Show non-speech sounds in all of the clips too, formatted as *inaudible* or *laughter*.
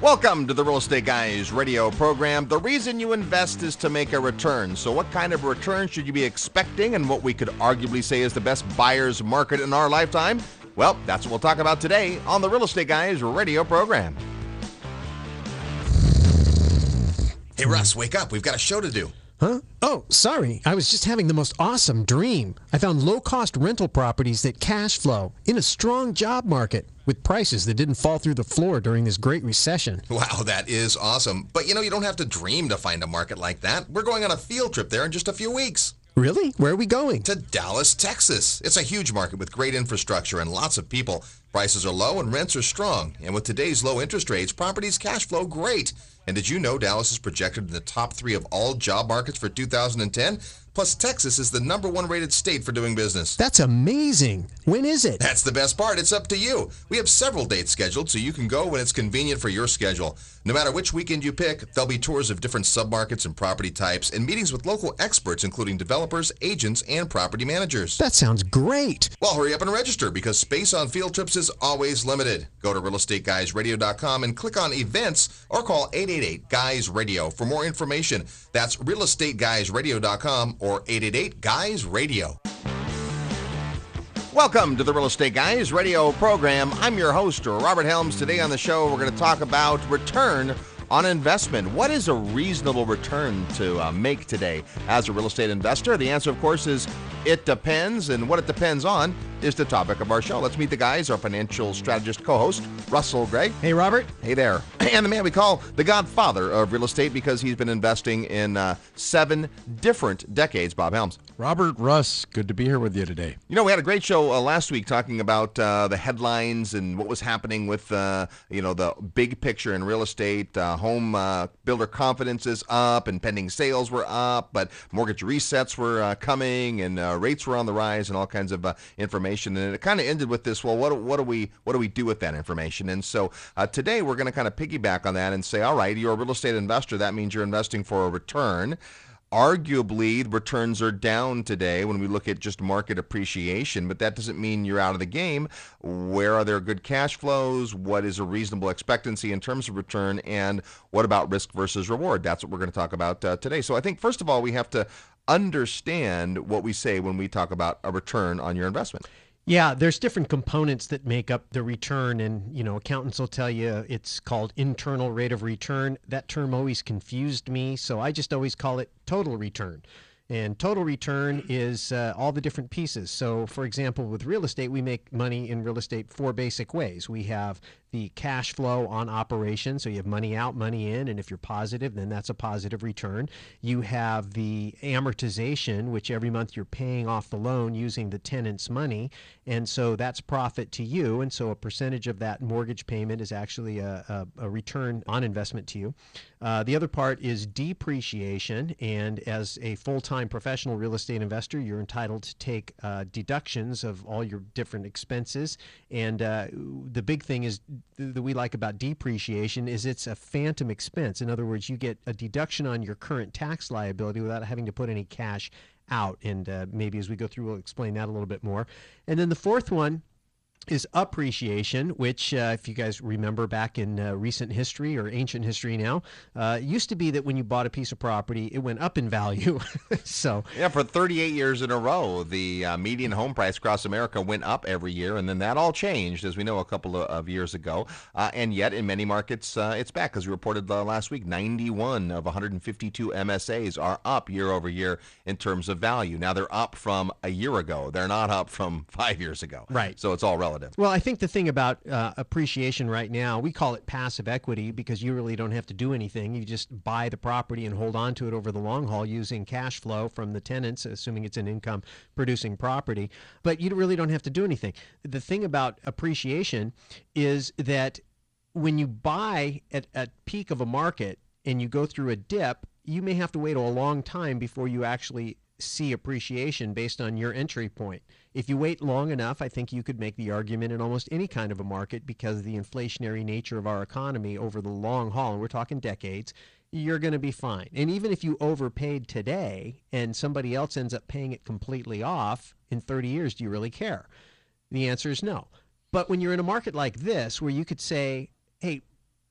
Welcome to the Real Estate Guys radio program. The reason you invest is to make a return. So, what kind of return should you be expecting and what we could arguably say is the best buyer's market in our lifetime? Well, that's what we'll talk about today on the Real Estate Guys radio program. Hey, Russ, wake up. We've got a show to do. Huh? Oh, sorry. I was just having the most awesome dream. I found low cost rental properties that cash flow in a strong job market with prices that didn't fall through the floor during this great recession. Wow, that is awesome. But you know, you don't have to dream to find a market like that. We're going on a field trip there in just a few weeks. Really? Where are we going? To Dallas, Texas. It's a huge market with great infrastructure and lots of people. Prices are low and rents are strong. And with today's low interest rates, properties cash flow great. And did you know Dallas is projected in the top three of all job markets for 2010? Plus, Texas is the number one rated state for doing business. That's amazing. When is it? That's the best part. It's up to you. We have several dates scheduled, so you can go when it's convenient for your schedule. No matter which weekend you pick, there'll be tours of different submarkets and property types and meetings with local experts, including developers, agents, and property managers. That sounds great. Well, hurry up and register because space on field trips is always limited. Go to realestateguysradio.com and click on events or call 888 Guys Radio for more information. That's realestateguysradio.com or 888 Guys Radio. Welcome to the Real Estate Guys radio program. I'm your host, Robert Helms. Today on the show, we're going to talk about return on investment. What is a reasonable return to uh, make today as a real estate investor? The answer, of course, is it depends. And what it depends on is the topic of our show. Let's meet the guys, our financial strategist co host, Russell Gray. Hey, Robert. Hey there. *clears throat* And the man we call the godfather of real estate because he's been investing in uh, seven different decades, Bob Helms. Robert Russ, good to be here with you today. You know, we had a great show uh, last week talking about uh, the headlines and what was happening with, uh, you know, the big picture in real estate. Uh, home uh, builder confidence is up and pending sales were up, but mortgage resets were uh, coming and rates were on the rise and all kinds of information. And it kind of ended with this, well, what, what, do we, what do we do with that information? And so today we're going to kind of piggyback on that and say, all right, you're a real estate investor. That means you're investing for a return. Arguably, the returns are down today when we look at just market appreciation, but that doesn't mean you're out of the game. Where are there good cash flows? What is a reasonable expectancy in terms of return? And what about risk versus reward? That's what we're going to talk about uh, today. So I think, first of all, we have to understand what we say when we talk about a return on your investment. Yeah, there's different components that make up the return, and you know, accountants will tell you it's called internal rate of return. That term always confused me, so I just always call it total return. And total return is uh, all the different pieces. So, for example, with real estate, we make money in real estate four basic ways. We have the cash flow on operation. So you have money out, money in, and if you're positive, then that's a positive return. You have the amortization, which every month you're paying off the loan using the tenant's money, and so that's profit to you. And so a percentage of that mortgage payment is actually a, a, a return on investment to you. Uh, the other part is depreciation, and as a full-time professional real estate investor, you're entitled to take uh, deductions of all your different expenses. And uh, the big thing is that we like about depreciation is it's a phantom expense. In other words, you get a deduction on your current tax liability without having to put any cash out. And uh, maybe as we go through, we'll explain that a little bit more. And then the fourth one is appreciation, which, uh, if you guys remember back in uh, recent history or ancient history now, uh, used to be that when you bought a piece of property, it went up in value. *laughs* so yeah, for 38 years in a row, the uh, median home price across America went up every year, and then that all changed, as we know, a couple of, of years ago. Uh, and yet, in many markets, uh, it's back, as we reported last week. 91 of 152 MSAs are up year over year in terms of value. Now they're up from a year ago; they're not up from *laughs* five years ago. Right. So it's all relative relative. Well, I think the thing about uh, appreciation right now, we call it passive equity because you really don't have to do anything. You just buy the property and hold on to it over the long haul using cash flow from the tenants, assuming it's an income producing property. But you really don't have to do anything. The thing about appreciation is that when you buy at a peak of a market and you go through a dip, you may have to wait a long time before you actually see appreciation based on your entry point. If you wait long enough, I think you could make the argument in almost any kind of a market because of the inflationary nature of our economy over the long haul, and we're talking decades, you're going to be fine. And even if you overpaid today and somebody else ends up paying it completely off in 30 years, do you really care? The answer is no. But when you're in a market like this where you could say, hey,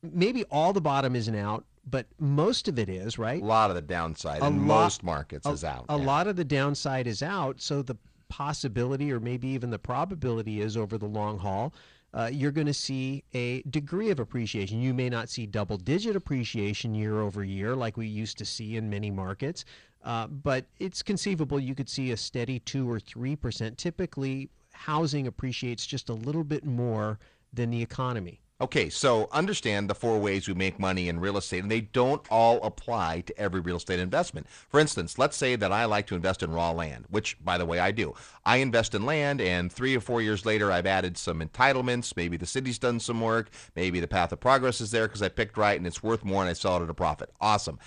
maybe all the bottom isn't out, but most of it is, right? A lot of the downside A in lot- most markets a, is out. A yeah. lot of the downside is out, so the possibility, or maybe even the probability, is over the long haul. Uh, you're going to see a degree of appreciation. You may not see double digit appreciation year over year like we used to see in many markets, uh, but it's conceivable you could see a steady 2 or 3%. Typically, housing appreciates just a little bit more than the economy. Okay, so understand the four ways we make money in real estate, and they don't all apply to every real estate investment. For instance, let's say that I like to invest in raw land, which, by the way, I do. I invest in land, and three or four years later, I've added some entitlements. Maybe the city's done some work. Maybe the path of progress is there because I picked right and it's worth more and I sell it at a profit. Awesome.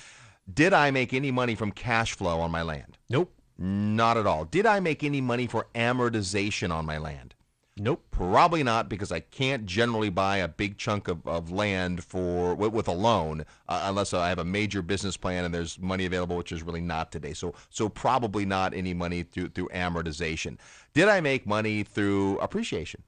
Did I make any money from cash flow on my land? Nope. Not at all. Did I make any money for amortization on my land? Nope. Probably not because I can't generally buy a big chunk of, of land for with, with a loan uh, unless I have a major business plan and there's money available, which is really not today. So so probably not any money through through amortization. Did I make money through appreciation?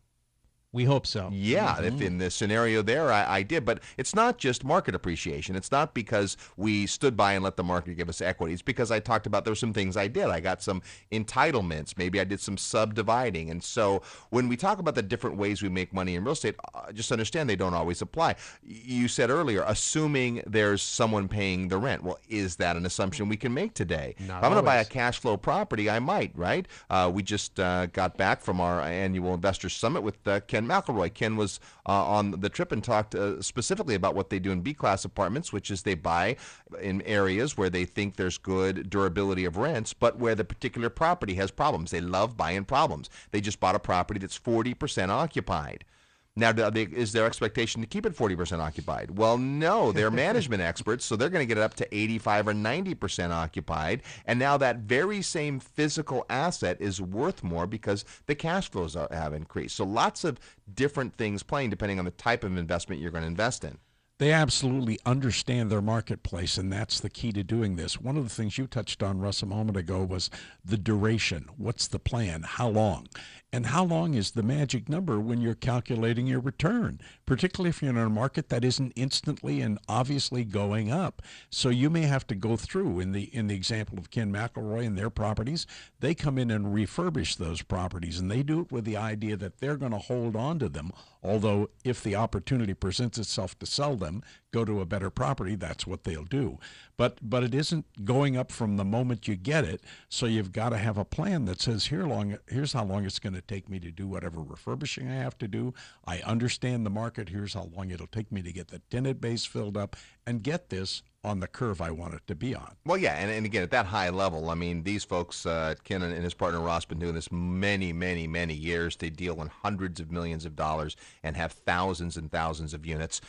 We hope so. Yeah, if in the scenario there, I, I did. But it's not just market appreciation. It's not because we stood by and let the market give us equity. It's because I talked about there were some things I did. I got some entitlements. Maybe I did some subdividing. And so when we talk about the different ways we make money in real estate, uh, just understand they don't always apply. You said earlier, assuming there's someone paying the rent. Well, is that an assumption we can make today? Not if I'm going to buy a cash flow property, I might, right? Uh, we just uh, got back from our annual investor summit with uh, Ken McElroy. Ken was uh, on the trip and talked uh, specifically about what they do in B class apartments, which is they buy in areas where they think there's good durability of rents, but where the particular property has problems. They love buying problems. They just bought a property that's 40% occupied. Now, do they, is their expectation to keep it 40% occupied? Well, no. They're *laughs* management experts, so they're going to get it up to 85 or 90% occupied. And now that very same physical asset is worth more because the cash flows are, have increased. So lots of different things playing depending on the type of investment you're going to invest in. They absolutely understand their marketplace, and that's the key to doing this. One of the things you touched on, Russ, a moment ago was the duration. What's the plan? How long? And how long is the magic number when you're calculating your return, particularly if you're in a market that isn't instantly and obviously going up. So you may have to go through in the in the example of Ken McElroy and their properties, they come in and refurbish those properties and they do it with the idea that they're going to hold on to them. Although if the opportunity presents itself to sell them, go to a better property, that's what they'll do. But but it isn't going up from the moment you get it. So you've got to have a plan that says here long here's how long it's going to take me to do whatever refurbishing I have to do. I understand the market. Here's how long it'll take me to get the tenant base filled up and get this on the curve I want it to be on. Well, yeah, and, and again, at that high level, I mean, these folks, uh, Ken and his partner Ross, been doing this many, many, many years. They deal in hundreds of millions of dollars and have thousands and thousands of units.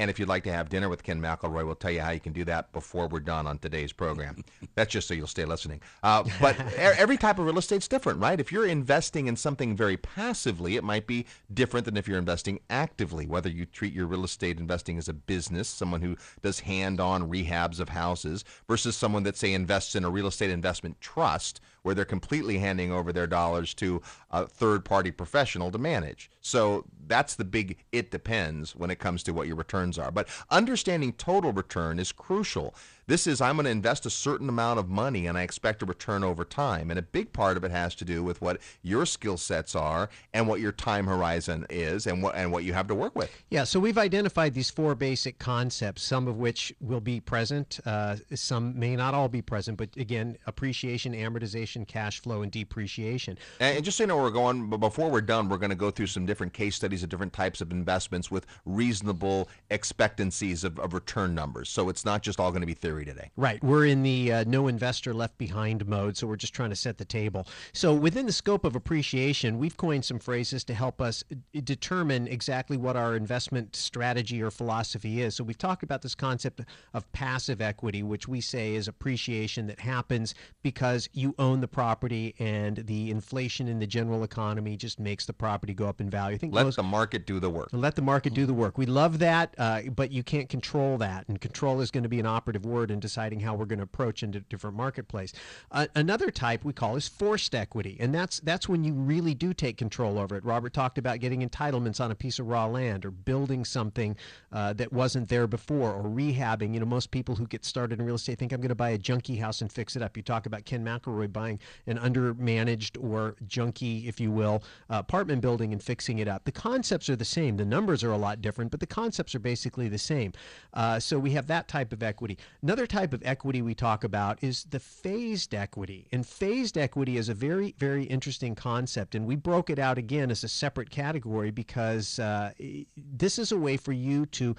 And if you'd like to have dinner with Ken McElroy, we'll tell you how you can do that before we're done on today's program. *laughs* That's just so you'll stay listening. Uh, but every type of real estate's different, right? If you're investing in something very passively, it might be different than if you're investing actively. Whether you treat your real estate investing as a business, someone who does hand-on rehabs of houses, versus someone that say invests in a real estate investment trust, where they're completely handing over their dollars to a third-party professional to manage. So that's the big it depends when it comes to what your returns are. But understanding total return is crucial. This is I'm going to invest a certain amount of money and I expect a return over time. And a big part of it has to do with what your skill sets are and what your time horizon is and what and what you have to work with. Yeah, so we've identified these four basic concepts, some of which will be present, uh, some may not all be present, but again, appreciation, amortization, cash flow, and depreciation. And and just so you know where we're going, but before we're done, we're going to go through some different case studies of different types of investments with reasonable expectancies of, of return numbers. So it's not just all going to be theory today. Right. We're in the uh, no investor left behind mode, so we're just trying to set the table. So, within the scope of appreciation, we've coined some phrases to help us uh, determine exactly what our investment strategy or philosophy is. So, we've talked about this concept of passive equity, which we say is appreciation that happens because you own the property and the inflation in the general economy just makes the property go up in value. I think Let the market do the work. let the market do the work. We love that, uh, but you can't control that, and control is going to be an operative word forward and deciding how we're going to approach into different marketplace. Uh, another type we call is forced equity, and that's that's when you really do take control over it. Robert talked about getting entitlements on a piece of raw land or building something uh, that wasn't there before or rehabbing. You know, most people who get started in real estate think I'm going to buy a junky house and fix it up. You talk about Ken McElroy buying an undermanaged or junky, if you will, uh, apartment building and fixing it up. The concepts are the same. The numbers are a lot different, but the concepts are basically the same. Uh, so we have that type of equity. Another type of equity we talk about is the phased equity. And phased equity is a very, very interesting concept. And we broke it out again as a separate category because uh, this is a way for you to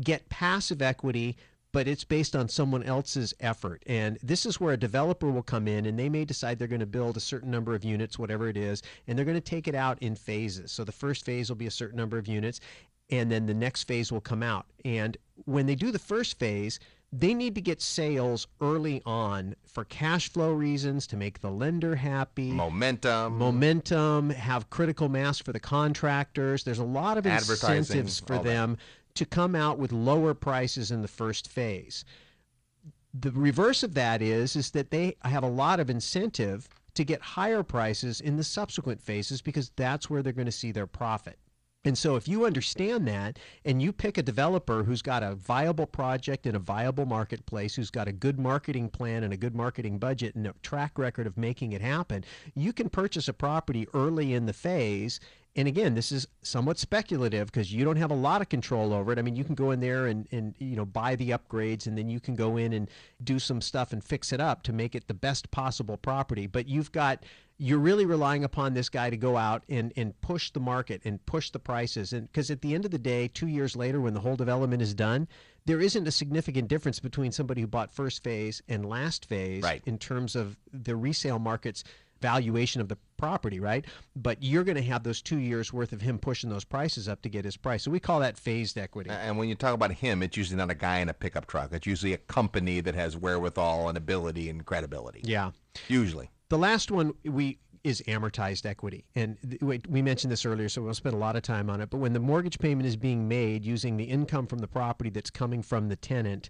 get passive equity but it's based on someone else's effort. And this is where a developer will come in and they may decide they're going to build a certain number of units, whatever it is, and they're going to take it out in phases. So the first phase will be a certain number of units, and then the next phase will come out. And when they do the first phase, they need to get sales early on for cash flow reasons to make the lender happy momentum momentum have critical mass for the contractors there's a lot of incentives for them that to come out with lower prices in the first phase. The reverse of that is is that they have a lot of incentive to get higher prices in the subsequent phases because that's where they're going to see their profit. And so, if you understand that and you pick a developer who's got a viable project in a viable marketplace, who's got a good marketing plan and a good marketing budget and a track record of making it happen, you can purchase a property early in the phase and again, this is somewhat speculative because you don't have a lot of control over it. I mean, you can go in there and, and you know buy the upgrades, and then you can go in and do some stuff and fix it up to make it the best possible property. But you've got you're really relying upon this guy to go out and, and push the market and push the prices. And because at the end of the day, two years later, when the whole development is done, there isn't a significant difference between somebody who bought first phase and last phase right. in terms of the resale markets valuation of the property, right? But you're going to have those two years worth of him pushing those prices up to get his price. So we call that phased equity. And when you talk about him, it's usually not a guy in a pickup truck. It's usually a company that has wherewithal and ability and credibility. Yeah. Usually. The last one we is amortized equity. And we mentioned this earlier, so we'll spend a lot of time on it. But when the mortgage payment is being made using the income from the property that's coming from the tenant,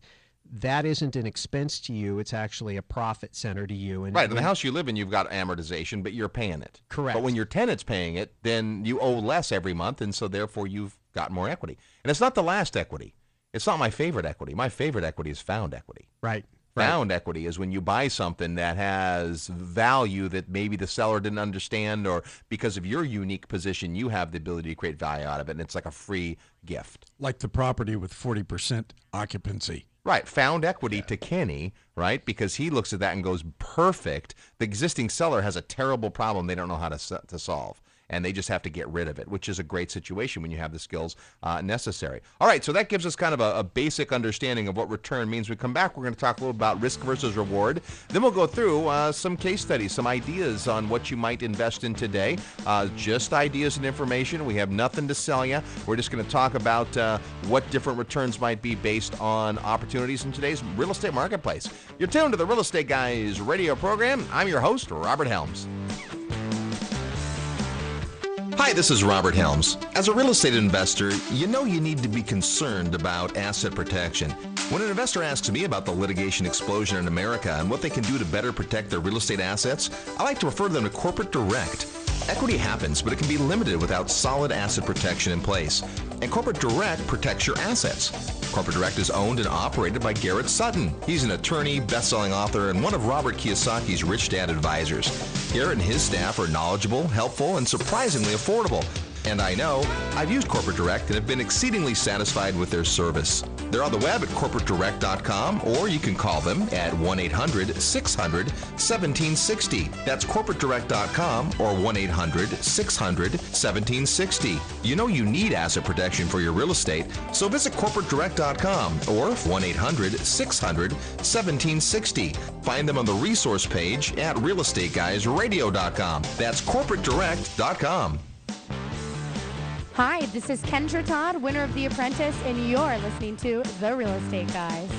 that isn't an expense to you. It's actually a profit center to you. And right. In the house you live in, you've got amortization, but you're paying it. Correct. But when your tenant's paying it, then you owe less every month, and so therefore you've got more equity. And it's not the last equity. It's not my favorite equity. My favorite equity is found equity. Right. Found right. equity is when you buy something that has value that maybe the seller didn't understand, or because of your unique position, you have the ability to create value out of it, and it's like a free gift. Like the property with 40% occupancy. Right, found equity to Kenny, right? Because he looks at that and goes, perfect. The existing seller has a terrible problem they don't know how to, to solve and they just have to get rid of it, which is a great situation when you have the skills uh, necessary. All right, so that gives us kind of a, a, basic understanding of what return means. we come back, we're going to talk a little about risk versus reward. Then we'll go through uh, some case studies, some ideas on what you might invest in today. Uh, just ideas and information. We have nothing to sell you. We're just going to talk about uh, what different returns might be based on opportunities in today's real estate marketplace. You're tuned to the Real Estate Guys radio program. I'm your host, Robert Helms. Hi, this is Robert Helms. As a real estate investor, you know you need to be concerned about asset protection. When an investor asks me about the litigation explosion in America and what they can do to better protect their real estate assets, I like to refer them to Corporate Direct. Equity happens, but it can be limited without solid asset protection in place. And Corporate Direct protects your assets. Corporate Direct is owned and operated by Garrett Sutton. He's an attorney, best-selling author, and one of Robert Kiyosaki's Rich Dad advisors. Garrett and his staff are knowledgeable, helpful, and surprisingly affordable. And I know I've used Corporate Direct and have been exceedingly satisfied with their service. They're on the web at corporatedirect.com or you can call them at 1 800 600 1760. That's corporatedirect.com or 1 800 600 1760. You know you need asset protection for your real estate, so visit corporatedirect.com or 1 800 600 1760. Find them on the resource page at realestateguysradio.com. That's corporatedirect.com. Hi, this is Kendra Todd, winner of The Apprentice, and you're listening to The Real Estate Guys.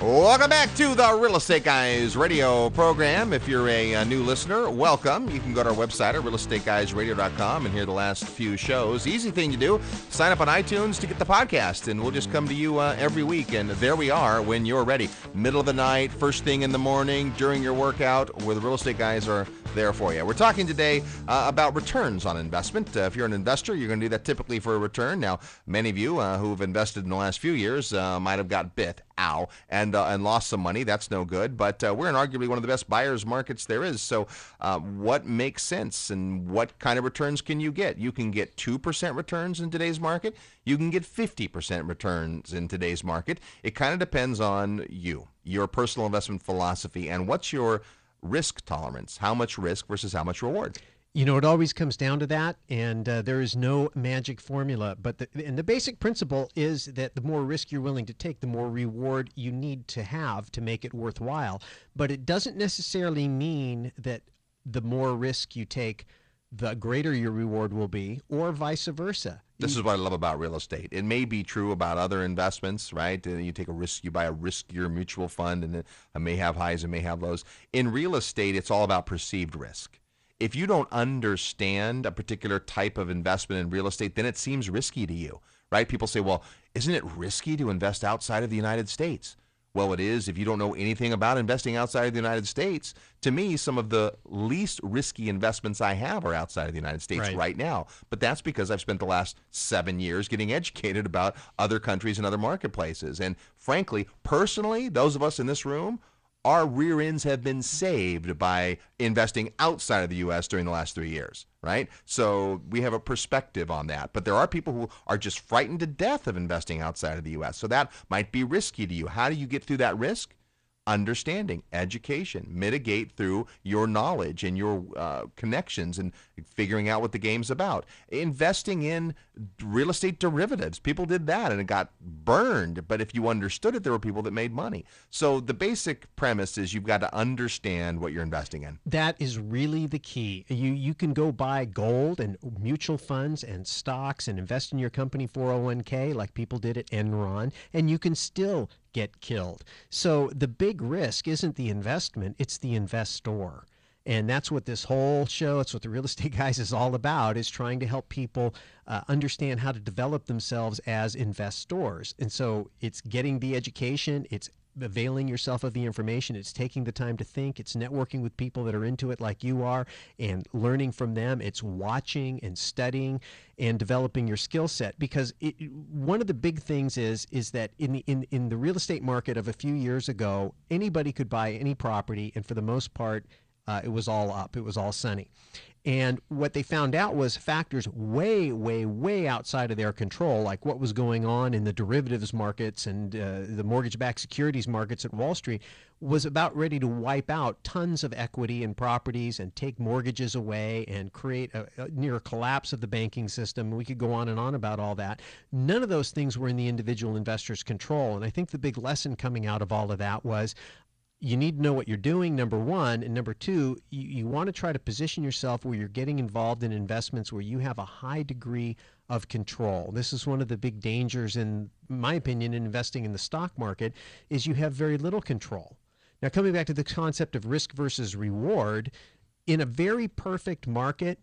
Welcome back to the Real Estate Guys radio program. If you're a, a, new listener, welcome. You can go to our website at realestateguysradio.com and hear the last few shows. Easy thing to do, sign up on iTunes to get the podcast, and we'll just come to you uh, every week. And there we are when you're ready. Middle of the night, first thing in the morning, during your workout, where the Real Estate Guys are there for you. We're talking today uh, about returns on investment. Uh, if you're an investor, you're going to do that typically for a return. Now, many of you uh, who have invested in the last few years uh, might have got bit, ow, and uh, and lost some money. That's no good. But uh, we're in arguably one of the best buyers markets there is. So, what makes sense and what kind of returns can you get? You can get two percent returns in today's market. You can get fifty percent returns in today's market. It kind of depends on you, your personal investment philosophy, and what's your risk tolerance. How much risk versus how much reward? You know, it always comes down to that, and uh, there is no magic formula. But the, and the basic principle is that the more risk you're willing to take, the more reward you need to have to make it worthwhile. But it doesn't necessarily mean that the more risk you take, the greater your reward will be, or vice versa. This is what I love about real estate. It may be true about other investments, right? Uh, you take a risk, you buy a riskier mutual fund, and it may have highs and may have lows. In real estate, it's all about perceived risk. If you don't understand a particular type of investment in real estate, then it seems risky to you, right? People say, well, isn't it risky to invest outside of the United States? Well, it is if you don't know anything about investing outside of the United States. To me, some of the least risky investments I have are outside of the United States right. right, now. But that's because I've spent the last seven years getting *laughs* educated about other countries and other marketplaces. And frankly, personally, those of us in this room our rear ends have been saved by investing outside of the U.S. during the last three years, right? So we have a perspective on that. But there are people who are just frightened to death of investing outside of the U.S. So that might be risky to you. How do you get through that risk? understanding, education, mitigate through your knowledge and your uh, connections and figuring out what the game's about. Investing in real estate derivatives, people did that and it got burned. But if you understood it, there were people that made money. So the basic premise is you've got to understand what you're investing in. That is really the key. You you can go buy gold and mutual funds and stocks and invest in your company 401k like people did at Enron, and you can still get killed. So the big risk isn't the investment, it's the investor. And that's what this whole show, that's what the real *laughs* estate guys is all about, is trying to help people uh, understand how to develop themselves as investors. And so it's getting the education, it's availing yourself of the information. It's taking the time to think. It's networking with people that are into it like you are and learning from them. It's watching and studying and developing your skill set because it, one of the big things is is that in the in, in the real estate market of a few years ago, anybody could buy any property and for the most part uh, it was all up. It was all sunny. And what they found out was factors way, way, way outside of their control, like what was going on in the derivatives markets and uh, the mortgage backed securities markets at Wall Street, was about ready to wipe out tons of equity and properties and take mortgages away and create a, a near collapse of the banking system. We could go on and on about all that. None of those things were in the individual investor's control. And I think the big lesson coming out of all of that was you need to know what you're doing, number one. And number two, you, you want to try to position yourself where you're getting involved in investments where you have a high degree of control. This is one of the big dangers, in my opinion, in investing in the stock market, is you have very little control. Now, coming back to the concept of risk versus reward, in a very perfect market,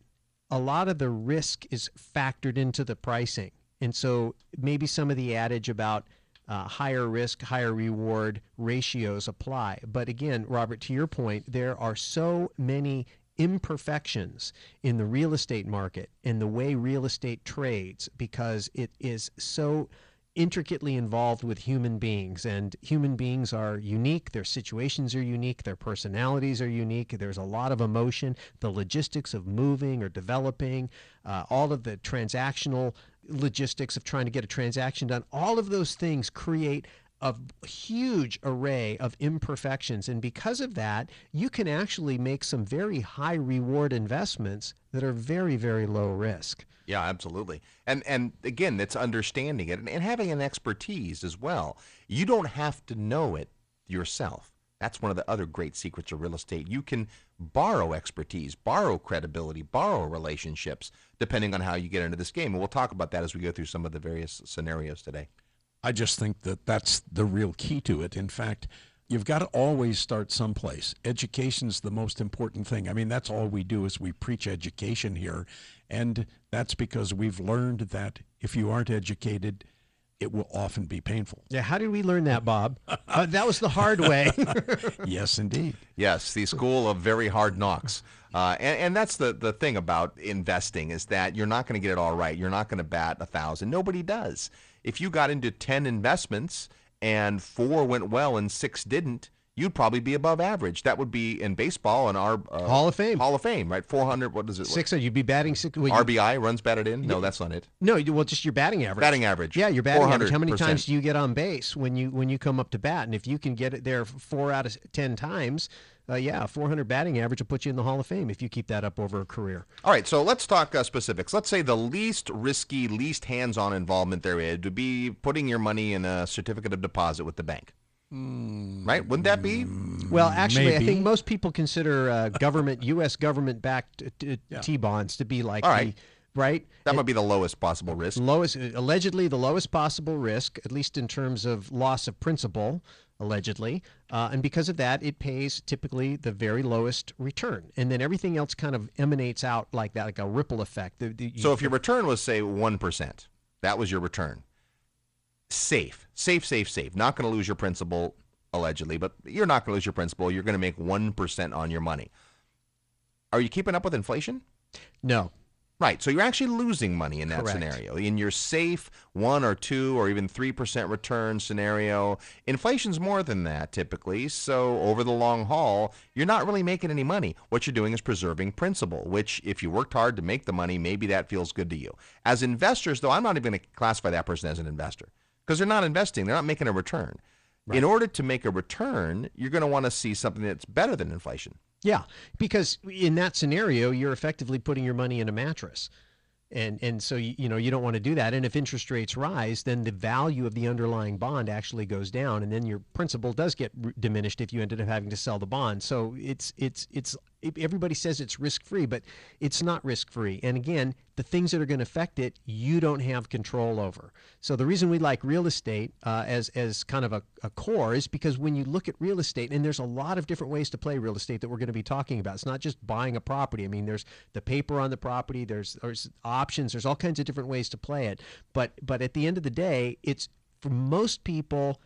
a lot of the risk is factored into the pricing. And so maybe some of the adage about uh, higher risk, higher reward ratios apply. But again, Robert, to your point, there are so many imperfections in the real estate market and the way real estate trades because it is so intricately involved with human beings. And human beings are unique. Their situations are unique. Their personalities are unique. There's a lot of emotion. The logistics of moving or developing uh, all of the transactional logistics of trying to get a transaction done. All of those things create a huge array of imperfections. And because of that, you can actually make some very high reward investments that are very, very low risk. Yeah, absolutely. And and again, it's understanding it and, and having an expertise as well. You don't have to know it yourself. That's one of the other great secrets of real estate. You can borrow expertise, borrow credibility, borrow relationships, depending on how you get into this game. And we'll talk about that as we go through some of the various scenarios today. I just think that that's the real key to it. In fact, you've got to always start someplace. Education's the most important thing. I mean, that's all we do is we preach education here, and that's because we've learned that if you aren't educated, it will often be painful. Yeah, how did we learn that, Bob? Uh, that was the hard way. *laughs* yes, indeed. Yes, the school of very hard knocks. Uh, and, and that's the, the thing about investing is that you're not going to get it all right. You're not going to bat a thousand. Nobody does. If you got into 10 investments and four went well and six didn't, you'd probably be above average. That would be in baseball and our uh, Hall of Fame. Hall of Fame, right? 400, What what is it? six, you'd be batting six. Well, you- RBI, runs batted in? No, that's not it. no, well, just your batting average. Batting average. Yeah, your batting average. How many times do you get on base when you when you come up to bat? And if you can get it there four out of ten times, uh, yeah, 400 batting average will put you in the Hall of Fame if you keep that up over a career. All right, so let's talk uh, specifics. Let's say the least risky, least hands-on involvement there is would be putting your money in a certificate of deposit with the bank. Right? Wouldn't that be? Well, actually, I Maybe. think most people consider uh, government, U.S. government-backed uh, t- T-bonds to be like All right. the right. That might be the lowest possible risk. lowest allegedly the lowest possible risk at least in terms of loss of principal allegedly uh, and because of that it pays typically the very lowest return and then everything else kind of emanates out like that like a ripple effect The- the- So if your return was say 1%, that was your return. Safe. Safe, safe, safe. Not going to lose your principal allegedly, but you're not going to lose your principal. You're going to make 1% on your money. Are you keeping up with inflation? no Right. So you're actually losing money in that Correct. scenario. In your safe one or two or even 3% return scenario, inflation's more than that typically. So over the long haul, you're not really making any money. What you're doing is preserving principal, which if you worked hard to make the money, maybe that feels good to you. As investors, though, I'm not even going to classify that person as an investor because they're not investing. They're not making a return. In order to make a return, you're going to want to see something that's better than inflation. yeah because in that scenario you're effectively putting your money in a mattress and and so you, you know you don't want to do that and if interest rates rise then the value of the underlying bond actually goes down and then your principal does get r- diminished if you ended up having to sell the bond so it's it's it's everybody says it's risk free but it's not risk free and again the things that are going to affect it you don't have control over. So the reason we like real estate uh, as as kind of a, a core is because when you look at real estate and there's a lot of different ways to play real estate that we're going to be talking about. It's not just buying a property. I mean there's the paper on the property there's there's options there's all kinds of different ways to play it. But but at the end of the day it's for most people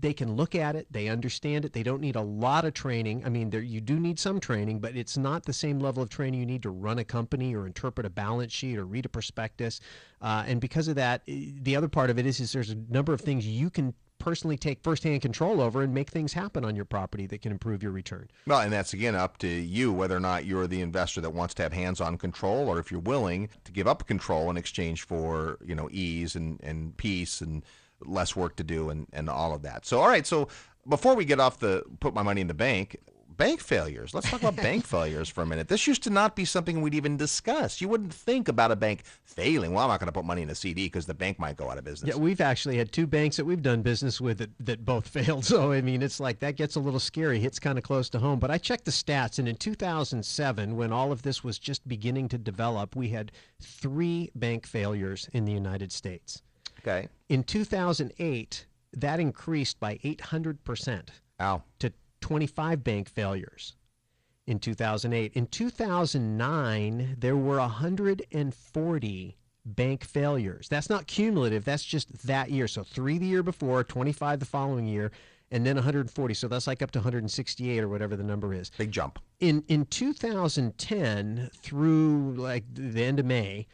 they can look at it they understand it they don't need a lot of training. I mean there you do need some training but it's not the same level of training you need to run a company or interpret a balance sheet or read a prospectus. Uh, and because of that the other part of it is, is there's a number of things you can personally take firsthand control over and make things happen on your property that can improve your return. Well, and that's again up to you whether or not you're the investor that wants to have hands-on control, or if you're willing to give up control in exchange for you know ease and, and peace and less work to do and, and all of that. So, all right. So before we get off the put my money in the bank, bank failures. Let's talk about *laughs* bank failures for a minute. This used to not be something we'd even discuss. You wouldn't think about a bank failing. Well, I'm not going to put money in a CD because the bank might go out of business. Yeah, we've actually had two banks that we've done business with that, that both *laughs* failed. So, I mean, it's like that gets a little scary, hits kind of close to home. But I checked the stats, and in 2007, when all of this was just beginning to develop, we had three bank failures in the United States. Okay. In 2008, that increased by 800% Ow. to 25 bank failures in 2008. In 2009, there were 140 bank failures. That's not cumulative, that's just that year. So 3 the year before, 25 the following year, and then 140. So that's like up to 168 or whatever the number is. Big jump. In in 2010 through like the end of May,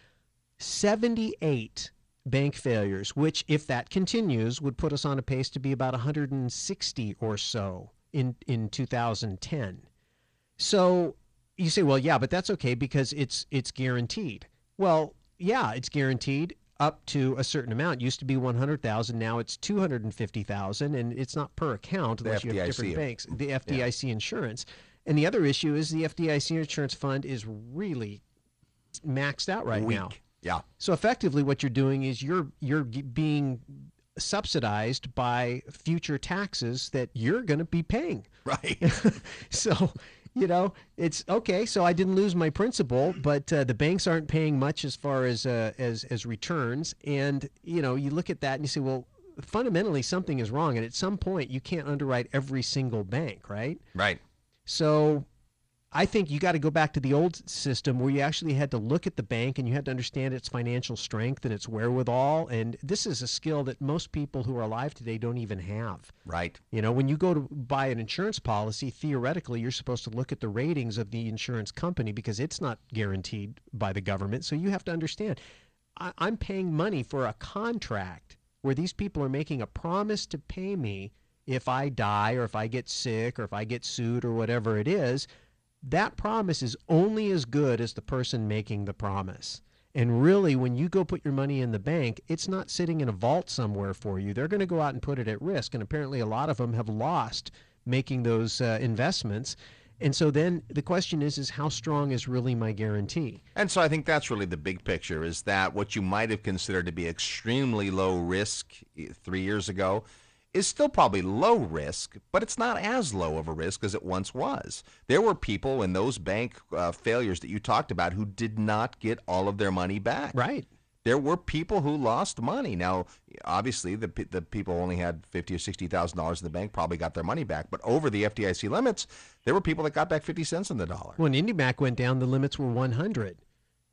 78 bank failures, which if that continues would put us on a pace to be about 160 or so in in 2010. So you say, well, yeah, but that's okay because it's it's guaranteed. Well, yeah, it's guaranteed up to a certain amount. It used to be 100,000, now it's 250,000 and it's not per account unless you have different banks. The FDIC insurance. And the other issue is the FDIC insurance fund is really maxed out right Weak. now. Yeah. So effectively, what you're doing is you're you're being subsidized by future taxes that you're going to be paying. Right. *laughs* so, you know, it's okay. So I didn't lose my principal, but uh, the banks aren't paying much as far as uh, as as returns. And you know, you look at that and you say, well, fundamentally something is wrong. And at some point, you can't underwrite every single bank, right? Right. So I think you got to go back to the old system where you actually had to look at the bank and you had to understand its financial strength and its wherewithal. And this is a skill that most people who are alive today don't even have. Right. You know, when you go to buy an insurance policy, theoretically, you're supposed to look at the ratings of the insurance company because it's not guaranteed by the government. So you have to understand I- I'm paying money for a contract where these people are making a promise to pay me if I die or if I get sick or if I get sued or whatever it is that promise is only as good as the person making the promise. And really, when you go put your money in the bank, it's not sitting in a vault somewhere for you. They're going to go out and put it at risk. And apparently, a lot of them have lost making those uh, investments. And so then the question is, is how strong is really my guarantee? And so I think that's really the big picture is that what you might have considered to be extremely low risk eh, three years ago is still probably low risk, but it's not as low of a risk as it once was. There were people in those bank uh, failures that you talked about who did not get all of their money back. Right. There were people who lost money. Now, obviously, the the people only had fifty or sixty thousand dollars in the bank, probably got their money back. But over the FDIC limits, there were people that got back fifty cents on the dollar. When IndyMac went down, the limits were one hundred,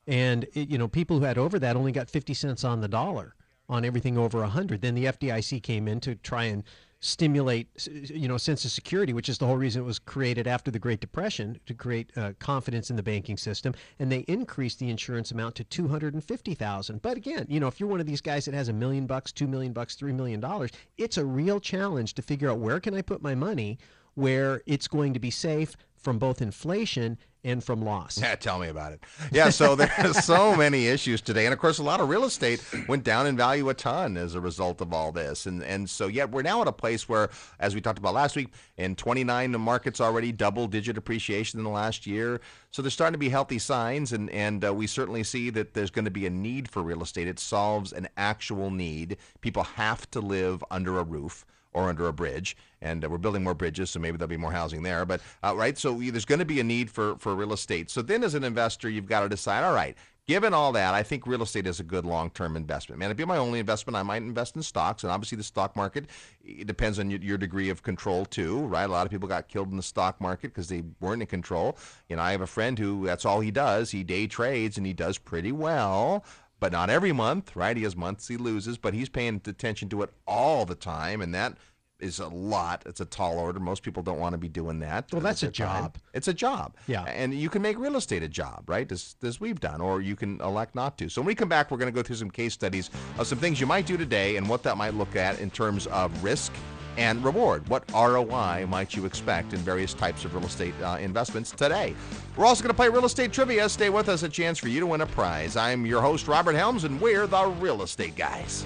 and it, you know people who had over that only got fifty cents on the dollar on everything over 100. Then the FDIC came in to try and stimulate, you know, sense of security, which is the whole reason it was created after the Great Depression to create uh, confidence in the banking system. And they increased the insurance amount to 250,000. But again, you know, if you're one of these guys that has a million bucks, two million bucks, three million dollars, it's a real challenge to figure out where can I put my money where it's going to be safe from both inflation and from loss. Yeah, tell me about it. Yeah, so there's *laughs* so many issues today, and of course, a lot of real estate went down in value a ton as a result of all this, and and so yet we're now at a place where, as we talked about last week, in 29 the markets already double digit appreciation in the last year. So there's starting to be healthy signs, and and uh, we certainly see that there's going to be a need for real estate. It solves an actual need. People have to live under a roof or under a bridge. And uh, we're building more bridges, so maybe there'll be more housing there. But uh, right, so there's going to be a need for for real estate. So then, as an investor, you've got to decide. All right, given all that, I think real estate is a good long-term investment. Man, it'd be my only investment. I might invest in stocks, and obviously the stock market it depends on your, degree of control too, right? A lot of people got killed in the stock market because they weren't in control. You know, I have a friend who that's all he does. He day trades, and he does pretty well but not every month, right? He has months he loses, but he's paying attention to it all the time, and that is a lot. It's a tall order. Most people don't want to be doing that. Well, that's a job. Time. It's a job. Yeah. And you can make real estate a job, right? As, as we've done, or you can elect not to. So when we come back, we're going to go through some case studies of some things you might do today and what that might look at in terms of risk and reward. What ROI might you expect in various types of real estate uh, investments today? We're also going to play real estate trivia. Stay with us, a chance for you to win a prize. I'm your host, Robert Helms, and we're the Real Estate Guys.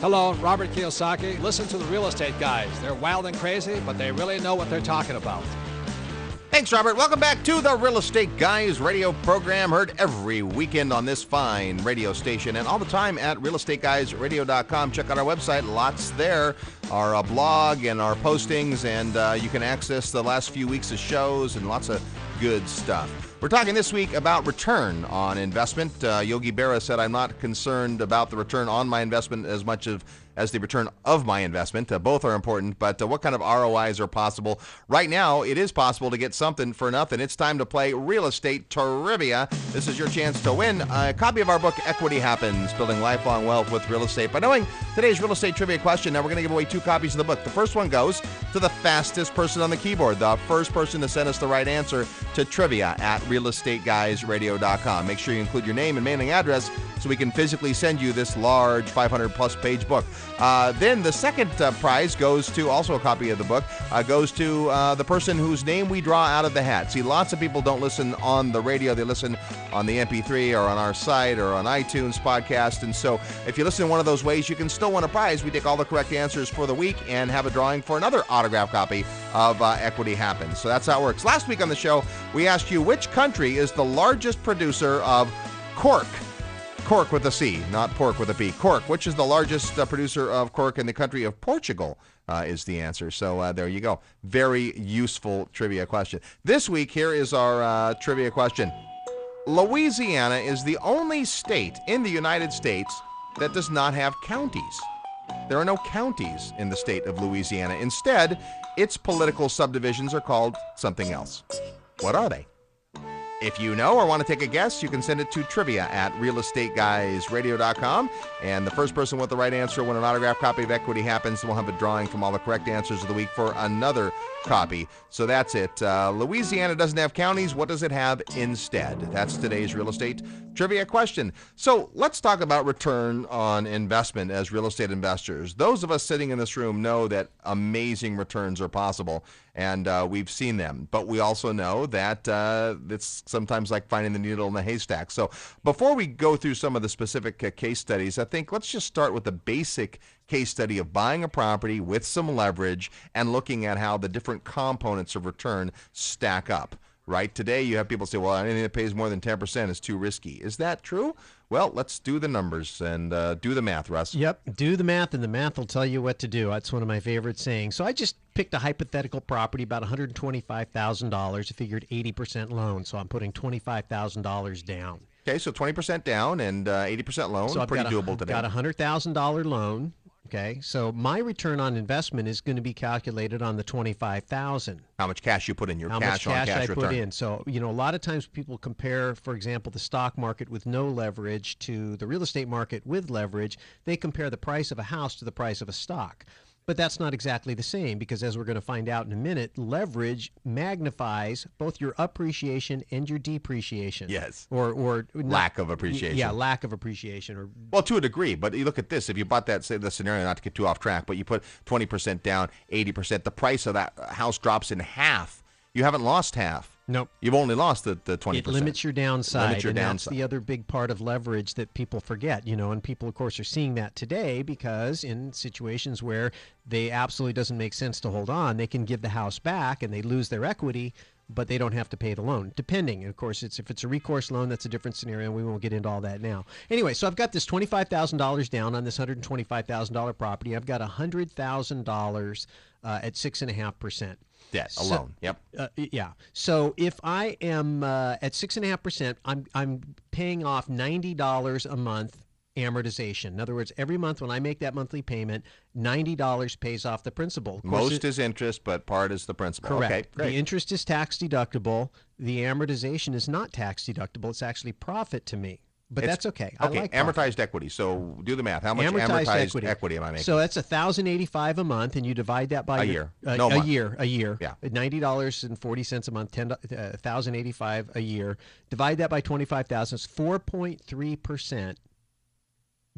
Hello, Robert Kiyosaki. Listen to the real estate guys. They're wild and crazy, but they really know what they're talking about. Thanks, Robert. Welcome back to the Real Estate Guys radio program, heard every weekend on this fine radio station and all the time at realestateguysradio.com. Check out our website, lots there, our uh, blog and our postings, and uh, you can access the last few weeks of shows and lots of good stuff. We're talking this week about return on investment. Uh, Yogi Berra said, I'm not concerned about the return on my investment as much of as the return of my investment. Uh, both are important, but uh, what kind of ROIs are possible? Right now, it is possible to get something for nothing. It's time to play real estate trivia. This is your chance to win a copy of our book, Equity Happens Building Lifelong Wealth with Real Estate. By knowing today's real estate trivia question, now we're going to give away two copies of the book. The first one goes to the fastest person on the keyboard, the first person to send us the right answer to trivia at realestateguysradio.com. Make sure you include your name and mailing address so we can physically send you this large 500 plus page book. Uh, then the second uh, prize goes to also a copy of the book, uh, goes to uh, the person whose name we draw out of the hat. See, lots of people don't listen on the radio, they listen on the MP3 or on our site or on iTunes podcast. And so if you listen in one of those ways, you can still win a prize. We take all the correct answers for the week and have a drawing for another autograph copy of uh, Equity Happens. So that's how it works. Last week on the show, we asked you which country is the largest producer of cork. Cork with a C, not pork with a B. Cork, which is the largest uh, producer of cork in the country of Portugal, uh, is the answer. So uh, there you go. Very useful trivia question. This week, here is our uh, trivia question Louisiana is the only state in the United States that does not have counties. There are no counties in the state of Louisiana. Instead, its political subdivisions are called something else. What are they? If you know or want to take a guess, you can send it to trivia at realestateguysradio.com. And the first person with the right answer when an autograph copy of Equity Happens. We'll have a drawing from all the correct answers of the week for another copy. So that's it. Uh, Louisiana doesn't have counties. What does it have instead? That's today's real estate trivia question. So let's talk about return on investment as real estate investors. Those of us sitting in this room know that amazing returns are possible, and uh, we've seen them. But we also know that uh, it's sometimes like finding the needle in the haystack. So before we go through some of the specific uh, case studies, I think let's just start with the basic case study of buying a property with some leverage and looking at how the different components of return stack up right? Today, you have people say, well, anything that pays more than 10% is too risky. Is that true? Well, let's do the numbers and uh, do the math, Russ. Yep, do the math, and the math will tell you what to do. That's one of my favorite sayings. So I just picked a hypothetical property, about $125,000. I figured 80% loan, so I'm putting $25,000 down. Okay, so 20% down and uh, 80% loan. So I've Pretty got a, doable today. Got a $100,000 loan. Okay, so my return on investment is going to be calculated on the 25000 How much cash you put in your how cash much on cash cash I return. put in. So, you know, a lot of times people compare, for example, the stock market with no leverage to the real estate market with leverage. They compare the price of a house to the price of a stock. But that's not exactly the same because, as we're going to find out in a minute, leverage magnifies both your appreciation and your depreciation. Yes. Or, or not- Lack of appreciation. Yeah, lack of appreciation. Or Well, to a degree, but you look at this. If you bought that, say the scenario, not to get too off track, but you put 20% down, 80%, the price of that house drops in half. You haven't lost half. Nope. You've only lost the, the 20%. It limits your downside. Limits your and downside. That's the other big part of leverage that people forget, you know, and people, of course, are seeing that today because in situations where they absolutely doesn't make sense to hold on, they can give the house back and they lose their equity, but they don't have to pay the loan, depending. And of course, it's if it's a recourse loan, that's a different scenario. We won't get into all that now. Anyway, so I've got this twenty-five thousand dollars down on this hundred twenty-five thousand dollar property. I've got hundred thousand dollars uh, at six and a half percent. Debt So- alone. Yep. Uh, yeah. So if I am uh, at six and a half percent, I'm I'm paying off ninety dollars a month amortization. In other words, every month when I make that monthly payment, ninety dollars pays off the principal. Of course, Most it- is interest, but part is the principal. correct. Okay, The interest is tax deductible. The amortization is not tax deductible. It's actually profit to me. But It's- that's okay. I okay, like amortized equity. So do the math. How much amortized, amortized, equity. am I making? So that's a thousand eighty-five a month, and you divide that by A your- year. Uh, No a month. year, a year. Yeah. ninety dollars and forty cents a month, ten uh, thousand eighty-five a year. Divide that by twenty-five thousand. It's four point three percent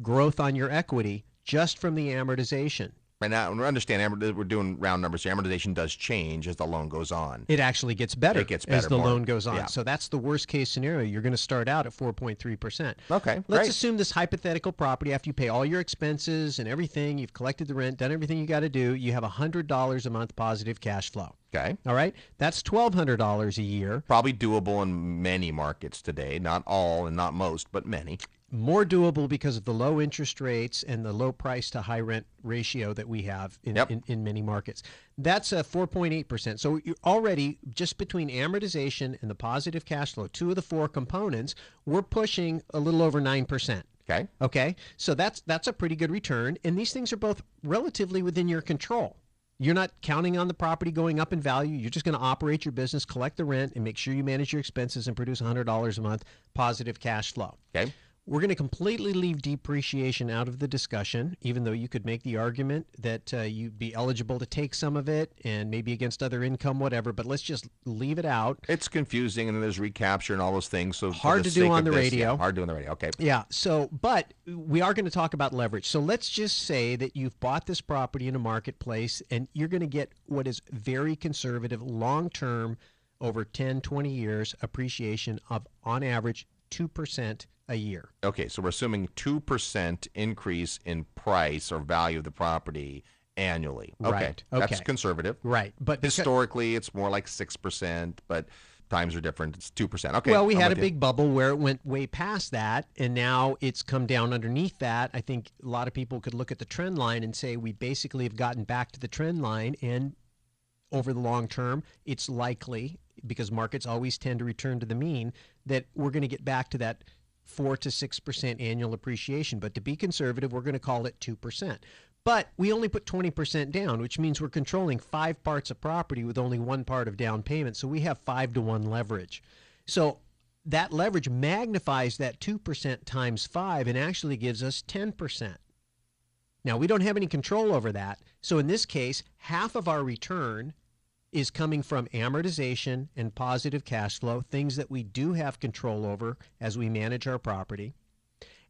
growth on your equity just from the amortization. Right now, we understand we're doing round numbers. here. Amortization does change as the loan goes on. It actually gets better It gets better as the more. loan goes on. Yeah. So that's the worst case scenario. You're going to start out at 4.3%. Okay, Let's great. assume this hypothetical property, after you pay all your expenses and everything, you've collected the rent, done everything you got to do, you have $100 a month positive cash flow. Okay. All right? That's $1,200 a year. Probably doable in many markets today. Not all and not most, but many. More doable because of the low interest rates and the low price to high rent ratio that we have in, Yep. in, in many markets. That's a 4.8%. So you're already, just between amortization and the positive cash flow, two of the four components, we're pushing a little over 9%. Okay. Okay, so that's that's a pretty good return, and these things are both relatively within your control. You're not counting on the property going up in value. You're just going to operate your business, collect the rent, and make sure you manage your expenses and produce $100 a month positive cash flow. Okay. We're going to completely leave depreciation out of the discussion, even though you could make the argument that uh, you'd be eligible to take some of it and maybe against other income, whatever. But let's just leave it out. It's confusing, and then there's recapture and all those things. So Hard to do on the this- radio. yeah, hard to do on the radio. Okay. Yeah. So, but we are going to talk about leverage. So let's just say that you've bought this property in a marketplace and you're going to get what is very conservative, long term, over 10, 20 years appreciation of, on average, 2% a year. Okay, so we're assuming two percent increase in price or value of the property annually. Okay, Right, that's conservative. Right. But because- Historically, it's more like six percent, but times are different. It's two percent. Okay. well, we I'm had a you. big bubble where it went way past that, and now it's come down underneath that. I think a lot of people could look at the trend line and say we basically have gotten back to the trend line, and over the long term, it's likely because markets always tend to return to the mean that we're going to get back to that four to six percent annual appreciation. But to be conservative, we're going to call it two percent. But we only put 20% down, which means we're controlling five parts of property with only one part of down payment. So we have five to one leverage. So that leverage magnifies that 2% times five and actually gives us 10%. Now, we don't have any control over that. So in this case, half of our return is coming from amortization and positive cash flow, things that we do have control over as we manage our property.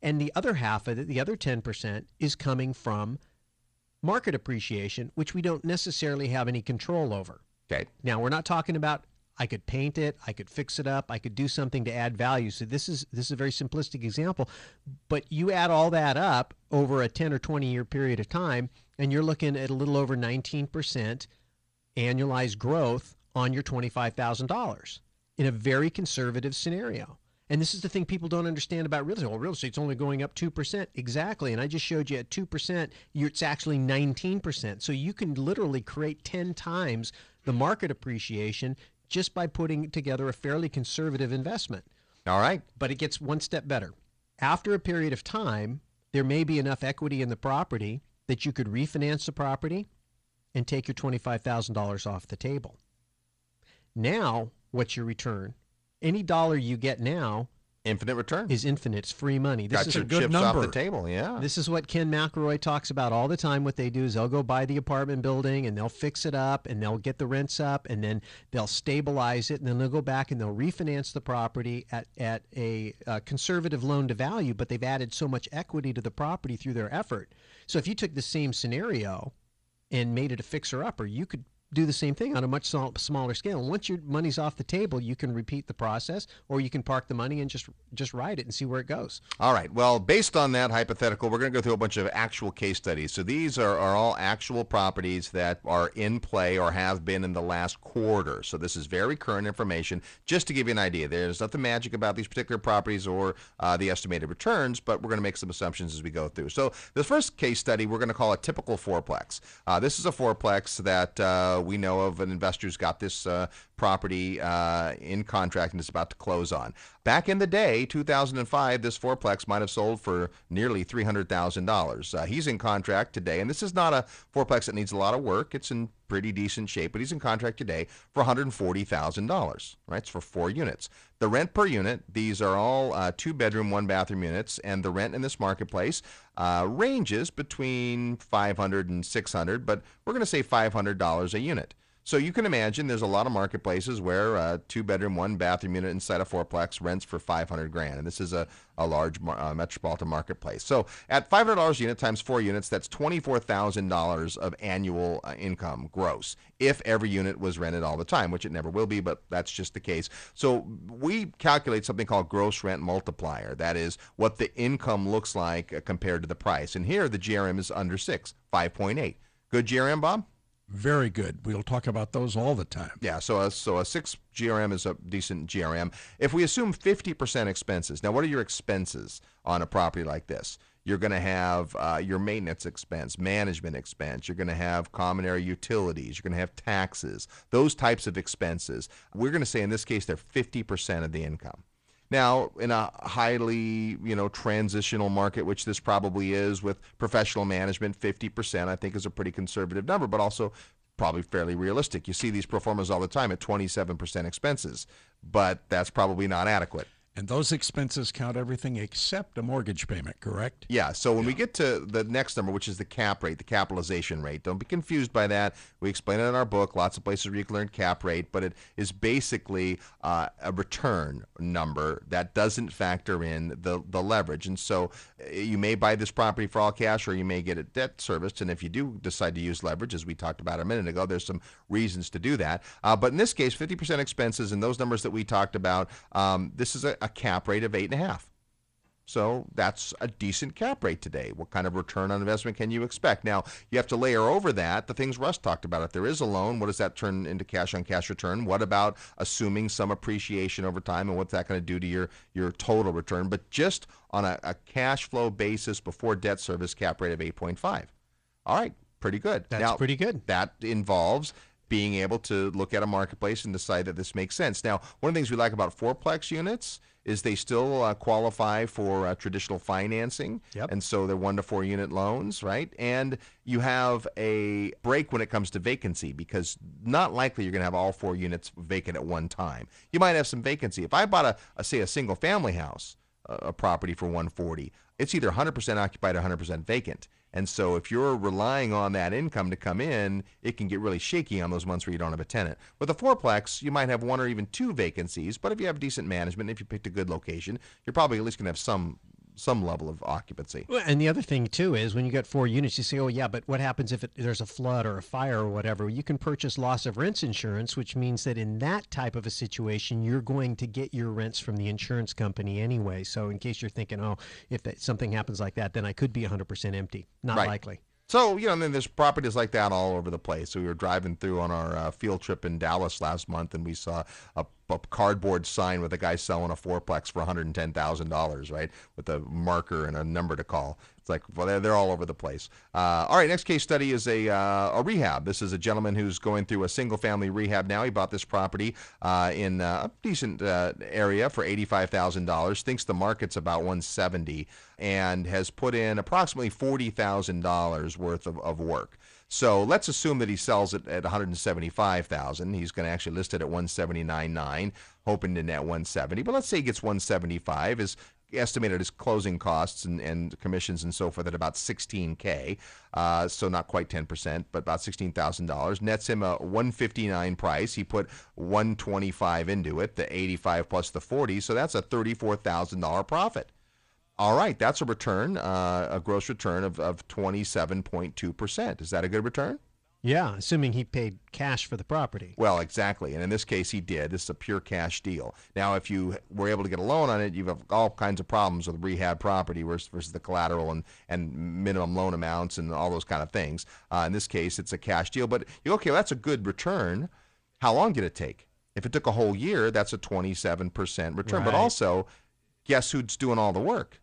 And the other half of it, the other 10%, is coming from market appreciation, which we don't necessarily have any control over. Okay. Now, we're not talking about I could paint it, I could fix it up, I could do something to add value. So this is this is a very simplistic example, but you add all that up over a 10 or 20 year period of time and you're looking at a little over 19% annualized growth on your $25,000 in a very conservative scenario. And this is the thing people don't understand about real estate. Well, real estate's only going up 2%. Exactly. And I just showed you at 2%, you're, it's actually 19%. So you can literally create 10 times the market appreciation just by putting together a fairly conservative investment. All right. But it gets one step better. After a period of time, there may be enough equity in the property that you could refinance the property and take your $25,000 off the table. Now, what's your return? Any dollar you get now Infinite return. is infinite. It's free money. This Got is a good chips off the table. Yeah. this is what Ken McElroy talks about all the time. What they do is they'll go buy the apartment building and they'll fix it up and they'll get the rents up and then they'll stabilize it and then they'll go back and they'll refinance the property at, at a, uh conservative loan to value, but they've added so much equity to the property through their effort. So if you took the same scenario and made it a fixer upper, you could do the same thing on a much smaller scale. And once your money's off the table, you can repeat the process or you can park the money and just just ride it and see where it goes. All right. Well, based on that hypothetical, we're going to go through a bunch of actual case studies. So these are, are all actual properties that are in play or have been in the last quarter. So this is very current information. Just to give you an idea, there's nothing magic about these particular properties or uh, the estimated returns, but we're going to make some assumptions as we go through. So the first case study we're going to call a typical fourplex. Uh, this is a fourplex that uh, we know of. An investor's got this uh, property uh, in contract and is about to close on. Back in the day, 2005, this fourplex might have sold for nearly $300,000. Uh, he's in contract today, and this is not a fourplex that needs a lot of work. It's in pretty decent shape, but he's in contract today for $140,000, right? It's for four units. The rent per unit, these are all uh, two bedroom, one bathroom units, and the rent in this marketplace uh, ranges between 500 and 600, but we're going to say $500 a unit. So you can imagine there's a lot of marketplaces where a two bedroom, one bathroom unit inside a fourplex rents for 500 grand. And this is a, a large uh, metropolitan marketplace. So at $500 a unit times four units, that's $24,000 of annual uh, income gross if every unit was rented all the time, which it never will be, but that's just the case. So we calculate something called gross rent multiplier. That is what the income looks like uh, compared to the price. And here the GRM is under six, 5.8. Good GRM, Bob? Very good. We'll talk about those all the time. Yeah, so a, so a six GRM is a decent GRM. If we assume 50% expenses, now what are your expenses on a property like this? You're going to have uh, your maintenance expense, management expense. You're going to have common area utilities. You're going to have taxes, those types of expenses. We're going to say in this case they're 50% of the income. Now, in a highly, you know, transitional market, which this probably is with professional management, 50% I think is a pretty conservative number, but also probably fairly realistic. You see these pro formas all the time at 27% expenses, but that's probably not adequate. And those expenses count everything except a mortgage payment, correct? Yeah. So when we get to the next number, which is the cap rate, the capitalization rate, don't be confused by that. We explain it in our book. Lots of places where you can learn cap rate, but it is basically uh, a return number that doesn't factor in the the leverage. And so uh, you may buy this property for all cash, or you may get it debt serviced. And if you do decide to use leverage, as we talked about a minute ago, there's some reasons to do that. Uh, but in this case, 50% expenses and those numbers that we talked about, um, this is a, a cap rate of eight and a half. So that's a decent cap rate today. What kind of return on investment can you expect? Now, you have to layer over that the things Russ talked about. If there is a loan, what does that turn into cash on cash return? What about assuming some appreciation over time and what's that going to do to your, your total return? But just on a, a cash flow basis before debt service cap rate of 8.5. All right, pretty good. That's now, pretty good. That involves being able to look at a marketplace and decide that this makes sense. Now, one of the things we like about fourplex units is they still uh, qualify for uh, traditional financing, Yep. and so they're one to four unit loans, right? And you have a break when it comes to vacancy because not likely you're going to have all four units vacant at one time. You might have some vacancy. If I bought a, a say a single family house, a property for 140, it's either 100% occupied or 100% vacant. And so if you're relying on that income to come in, it can get really shaky on those months where you don't have a tenant. With a fourplex, you might have one or even two vacancies, but if you have decent management, if you picked a good location, you're probably at least going to have some some level of occupancy. Well, and the other thing too is when you get four units, you say, "Oh yeah, but what happens if it, there's a flood or a fire or whatever?" You can purchase loss of rents insurance, which means that in that type of a situation, you're going to get your rents from the insurance company anyway. So in case you're thinking, "Oh, if that, something happens like that, then I could be 100% empty." Not Right. likely. So, you know, and then there's properties like that all over the place. So we were driving through on our uh, field trip in Dallas last month, and we saw a, a cardboard sign with a guy selling a fourplex for $110,000, right? With a marker and a number to call. It's like, well, they're, they're all over the place. Uh, all right, next case study is a, uh, a rehab. This is a gentleman who's going through a single family rehab now. He bought this property uh, in uh, a decent uh, area for $85,000, thinks the market's about 170 and has put in approximately $40,000 worth of, of work. So let's assume that he sells it at 175,000. He's going to actually list it at 179.9, hoping to net 170. But let's say he gets 175. Is estimated his closing costs and, and commissions and so forth at about 16k. Uh, so not quite 10%, but about $16,000. Nets him a 159 price. He put 125 into it, the 85 plus the 40. So that's a $34,000 profit. All right, that's a return, uh, a gross return of, of 27.2%. Is that a good return? Yeah, assuming he paid cash for the property. Well, exactly. And in this case, he did. This is a pure cash deal. Now, if you were able to get a loan on it, you have all kinds of problems with rehab property versus, versus the collateral and, and minimum loan amounts and all those kind of things. Uh, in this case, it's a cash deal. But you okay, well, that's a good return. How long did it take? If it took a whole year, that's a 27% return. But also, guess who's doing all the work?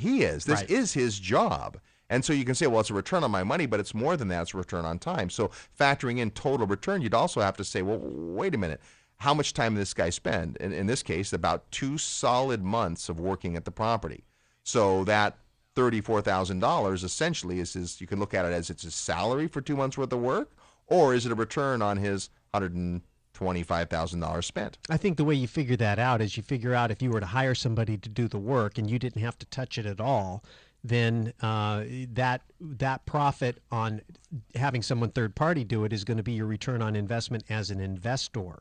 He is. This Right. is his job. And so you can say, well, it's a return on my money, but it's more than that. It's a return on time. So factoring in total return, you'd also have to say, well, wait a minute. How much time did this guy spend? In, in this case, about two solid months of working at the property. So that $34,000 essentially is his, you can look at it as it's his salary for two months worth of work, or is it a return on his $125,000 spent? I think the way you figure that out is you figure out if you were to hire somebody to do the work and you didn't have to touch it at all, then uh, that that profit on having someone third party do it is going to be your return on investment as an investor.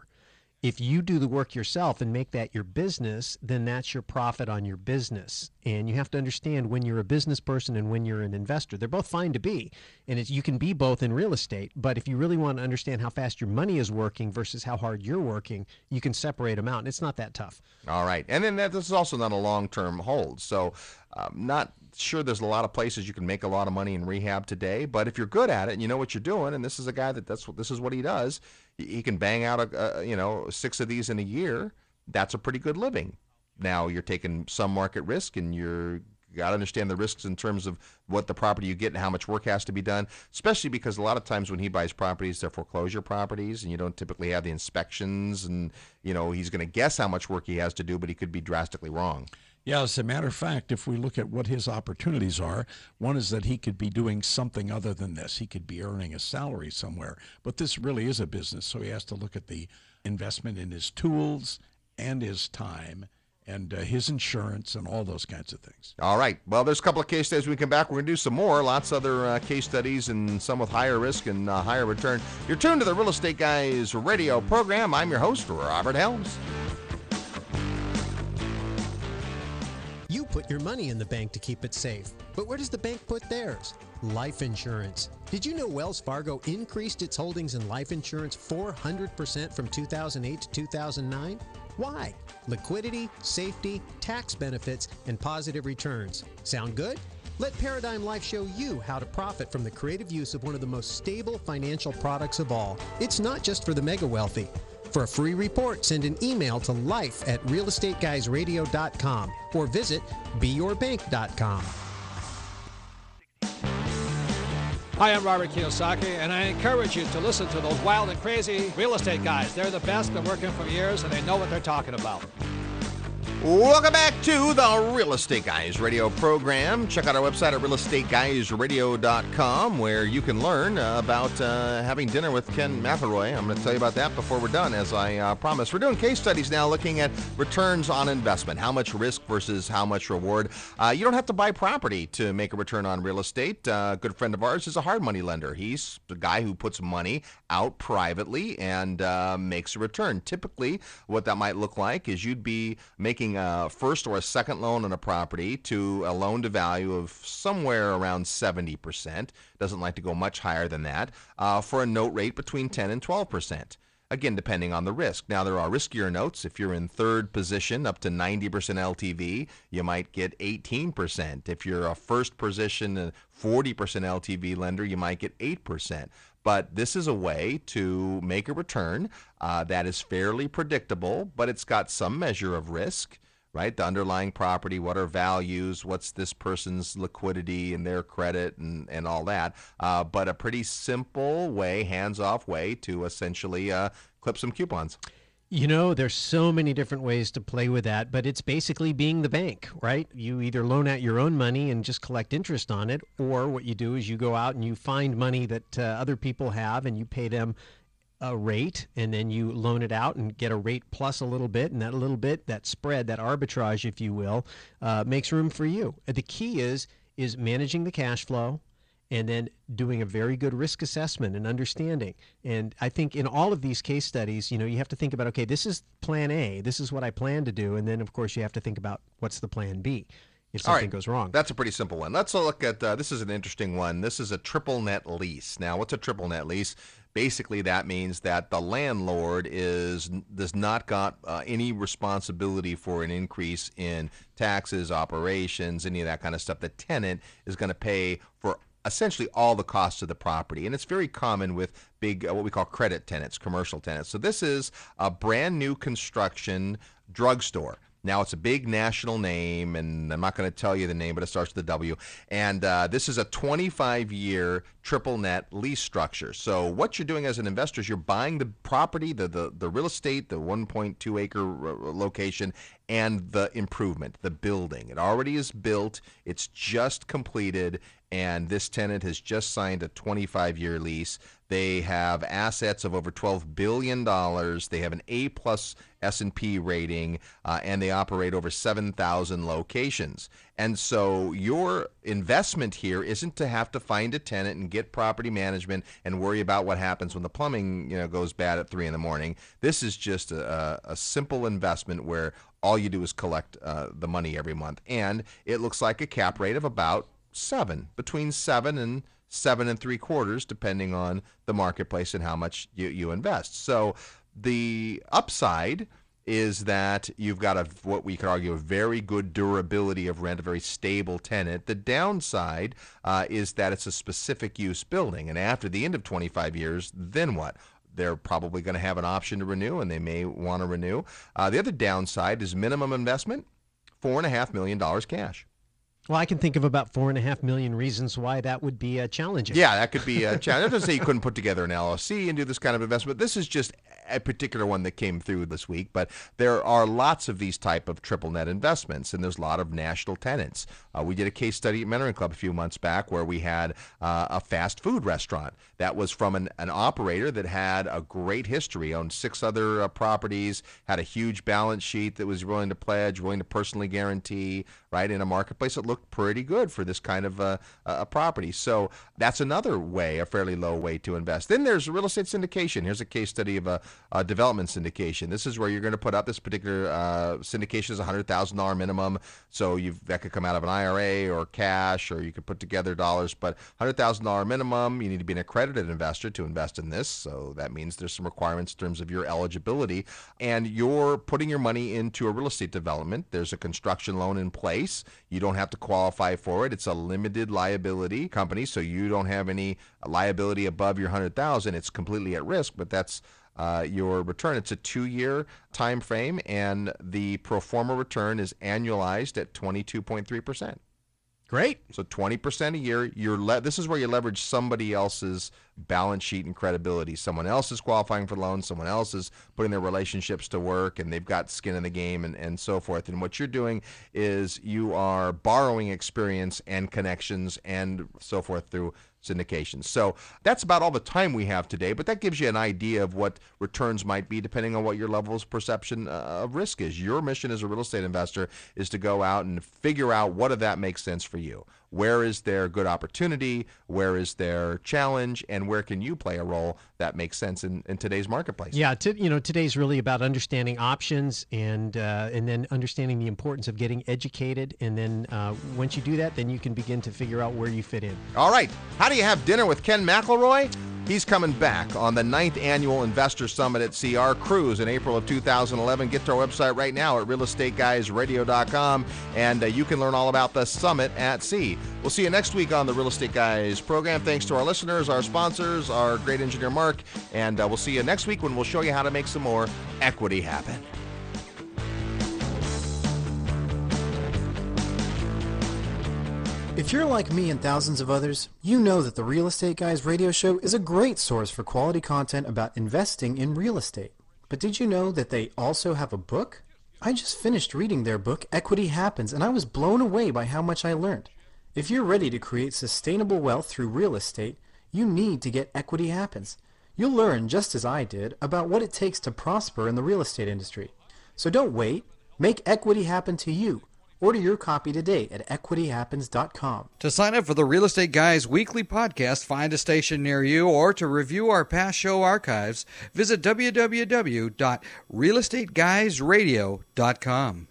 If you do the work yourself and make that your business, then that's your profit on your business. And you have to understand when you're a business person and when you're an investor. They're both fine to be. And you can be both in real estate. But if you really want to understand how fast your money is working versus how hard you're working, you can separate them out. And it's not that tough. All right. And then that, this is also not a long term hold. So, um, not sure there's a lot of places you can make a lot of money in rehab today. But if you're good at it and you know what you're doing, and this is a guy that that's what this is what he does, he, can bang out a, a you know six of these in a year. That's a pretty good living. Now you're taking some market risk and you're got to understand the risks in terms of what the property you get and how much work has to be done. Especially because a lot of times when he buys properties, they're foreclosure properties, and you don't typically have the inspections. And you know, he's going to guess how much work he has to do, but he could be drastically wrong. Yeah, as a matter of fact, if we look at what his opportunities are, one is that he could be doing something other than this. He could be earning a salary somewhere, but this really is a business, so he has to look at the investment in his tools and his time and uh, his insurance and all those kinds of things. All right. Well, there's a couple of case studies. When we come back, we're going to do some more. Lots of other uh, case studies and some with higher risk and uh, higher return. You're tuned to the Real Estate Guys radio program. I'm your host, Robert Helms. Put your money in the bank to keep it safe. But where does the bank put theirs? Life insurance. Did you know Wells Fargo increased its holdings in life insurance 400% from 2008 to 2009? Why? Liquidity, safety, tax benefits, and positive returns. Sound good? Let Paradigm Life show you how to profit from the creative use of one of the most stable financial products of all. It's not just for the mega wealthy. For a free report, send an email to life at realestateguysradio.com or visit beyourbank.com. Hi, I'm Robert Kiyosaki, and I encourage you to listen to those wild and crazy real estate guys. They're the best, been working for years, and they know what they're talking about. Welcome back to the Real Estate Guys radio program. Check out our website at realestateguysradio.com where you can learn about uh, having dinner with Ken McElroy. I'm going to tell you about that before we're done, as I uh, promised. We're doing case studies now looking at returns on investment, how much risk versus how much reward. Uh, you don't have to buy property to make a return on real estate. Uh, a good friend of ours is a hard money lender. He's the guy who puts money out privately and uh, makes a return. Typically, what that might look like is you'd be making a first or a second loan on a property to a loan to value of somewhere around 70%. Doesn't like to go much higher than that uh, for a note rate between 10 and 12%. Again, depending on the risk. Now, there are riskier notes. If you're in third position, up to 90% LTV, you might get 18%. If you're a first position, 40% LTV lender, you might get 8%. But this is a way to make a return uh, that is fairly predictable, but it's got some measure of risk right? The underlying property, what are values, what's this person's liquidity and their credit and, and all that. Uh, but a pretty simple way, hands off way to essentially uh, clip some coupons. You know, there's so many different ways to play with that, but it's basically being the bank, right? You either loan out your own money and just collect interest on it, or what you do is you go out and you find money that uh, other people have and you pay them a rate and then you loan it out and get a rate plus a little bit and that little bit that spread that arbitrage if you will uh, makes room for you. The key is is managing the cash flow and then doing a very good risk assessment and understanding. And i think in all of these case studies you know you have to think about okay this is plan a this is what i plan to do and then of course you have to think about what's the plan b if something right. goes wrong. That's a pretty simple one. Let's look at uh, this is an interesting one. This is a triple net lease. Now, what's a triple net lease? Basically, that means that the landlord is does not got uh, any responsibility for an increase in taxes, operations, any of that kind of stuff. The tenant is going to pay for essentially all the costs of the property. And it's very common with big, uh, what we call credit tenants, commercial tenants. So this is a brand new construction drugstore. Now it's a big national name, and I'm not going to tell you the name, but it starts with a W. And uh, this is a 25 year triple net lease structure. So what you're doing as an investor is you're buying the property, the, the, the real estate, the 1.2 acre location, and the improvement, the building. It already is built, it's just completed, and this tenant has just signed a 25 year lease. They have assets of over 12 billion dollars. They have an A plus S&P rating, uh, and they operate over 7,000 locations. And so your investment here isn't to have to find a tenant and get property management and worry about what happens when the plumbing you know goes bad at three in the morning. This is just a, a simple investment where all you do is collect uh, the money every month, and it looks like a cap rate of about seven, between seven and seven and three quarters, depending on the marketplace and how much you, you invest. So the upside is that you've got a what we could argue a very good durability of rent, a very stable tenant. The downside uh, is that it's a specific use building, and after the end of 25 years, then what? They're probably going to have an option to renew, and they may want to renew. Uh, the other downside is minimum investment, four and a half million dollars cash. Well, I can think of about four and a half million reasons why that would be uh, challenging. Yeah, that could be a challenge. That doesn't say you couldn't put together an LLC and do this kind of investment. This is just a particular one that came through this week, but there are lots of these type of triple net investments, and there's a lot of national tenants. Uh, we did a case study at Mentoring Club a few months back where we had uh, a fast food restaurant that was from an, an operator that had a great history, owned six other uh, properties, had a huge balance sheet that was willing to pledge, willing to personally guarantee, right, in a marketplace that looked pretty good for this kind of a, a property. So that's another way, a fairly low way to invest. Then there's real estate syndication. Here's a case study of a, a development syndication. This is where you're going to put up this particular uh, syndication is a hundred thousand dollar minimum. So you've that could come out of an IRA or cash, or you could put together dollars. But hundred thousand dollar minimum. You need to be an accredited investor to invest in this. So that means there's some requirements in terms of your eligibility, and you're putting your money into a real estate development. There's a construction loan in place. You don't have to qualify for it. It's a limited liability company, so you don't have any liability above your hundred thousand. It's completely at risk, but that's uh, your return. It's a two-year time frame, and the pro forma return is annualized at 22.3 percent. Great. So 20% a year. You're le- this is where you leverage somebody else's balance sheet and credibility. Someone else is qualifying for loans. Someone else is putting their relationships to work, and they've got skin in the game, and, and so forth. And what you're doing is you are borrowing experience and connections and so forth through syndications. So that's about all the time we have today, but that gives you an idea of what returns might be depending on what your level's of perception uh, of risk is. Your mission as a real estate investor is to go out and figure out what of that makes sense for you. Where is there good opportunity? Where is there challenge? And where can you play a role that makes sense in, in today's marketplace? Yeah, to, you know, today's really about understanding options and uh, and then understanding the importance of getting educated. And then uh, once you do that, then you can begin to figure out where you fit in. All right. How do you have dinner with Ken McElroy? He's coming back on the ninth annual Investor Summit at CR Cruise in April of 2011. Get to our website right now at realestateguysradio.com, and uh, you can learn all about the summit at sea. We'll see you next week on the Real Estate Guys program. Thanks to our listeners, our sponsors, our great engineer Mark, and uh, we'll see you next week when we'll show you how to make some more equity happen. If you're like me and thousands of others, you know that the Real Estate Guys radio show is a great source for quality content about investing in real estate. But did you know that they also have a book? I just finished reading their book, Equity Happens, and I was blown away by how much I learned. If you're ready to create sustainable wealth through real estate, you need to get Equity Happens. You'll learn, just as I did, about what it takes to prosper in the real estate industry. So don't wait. Make equity happen to you. Order your copy today at equityhappens.com. To sign up for the Real Estate Guys weekly podcast, find a station near you, or to review our past show archives, visit www.realestateguysradio.com.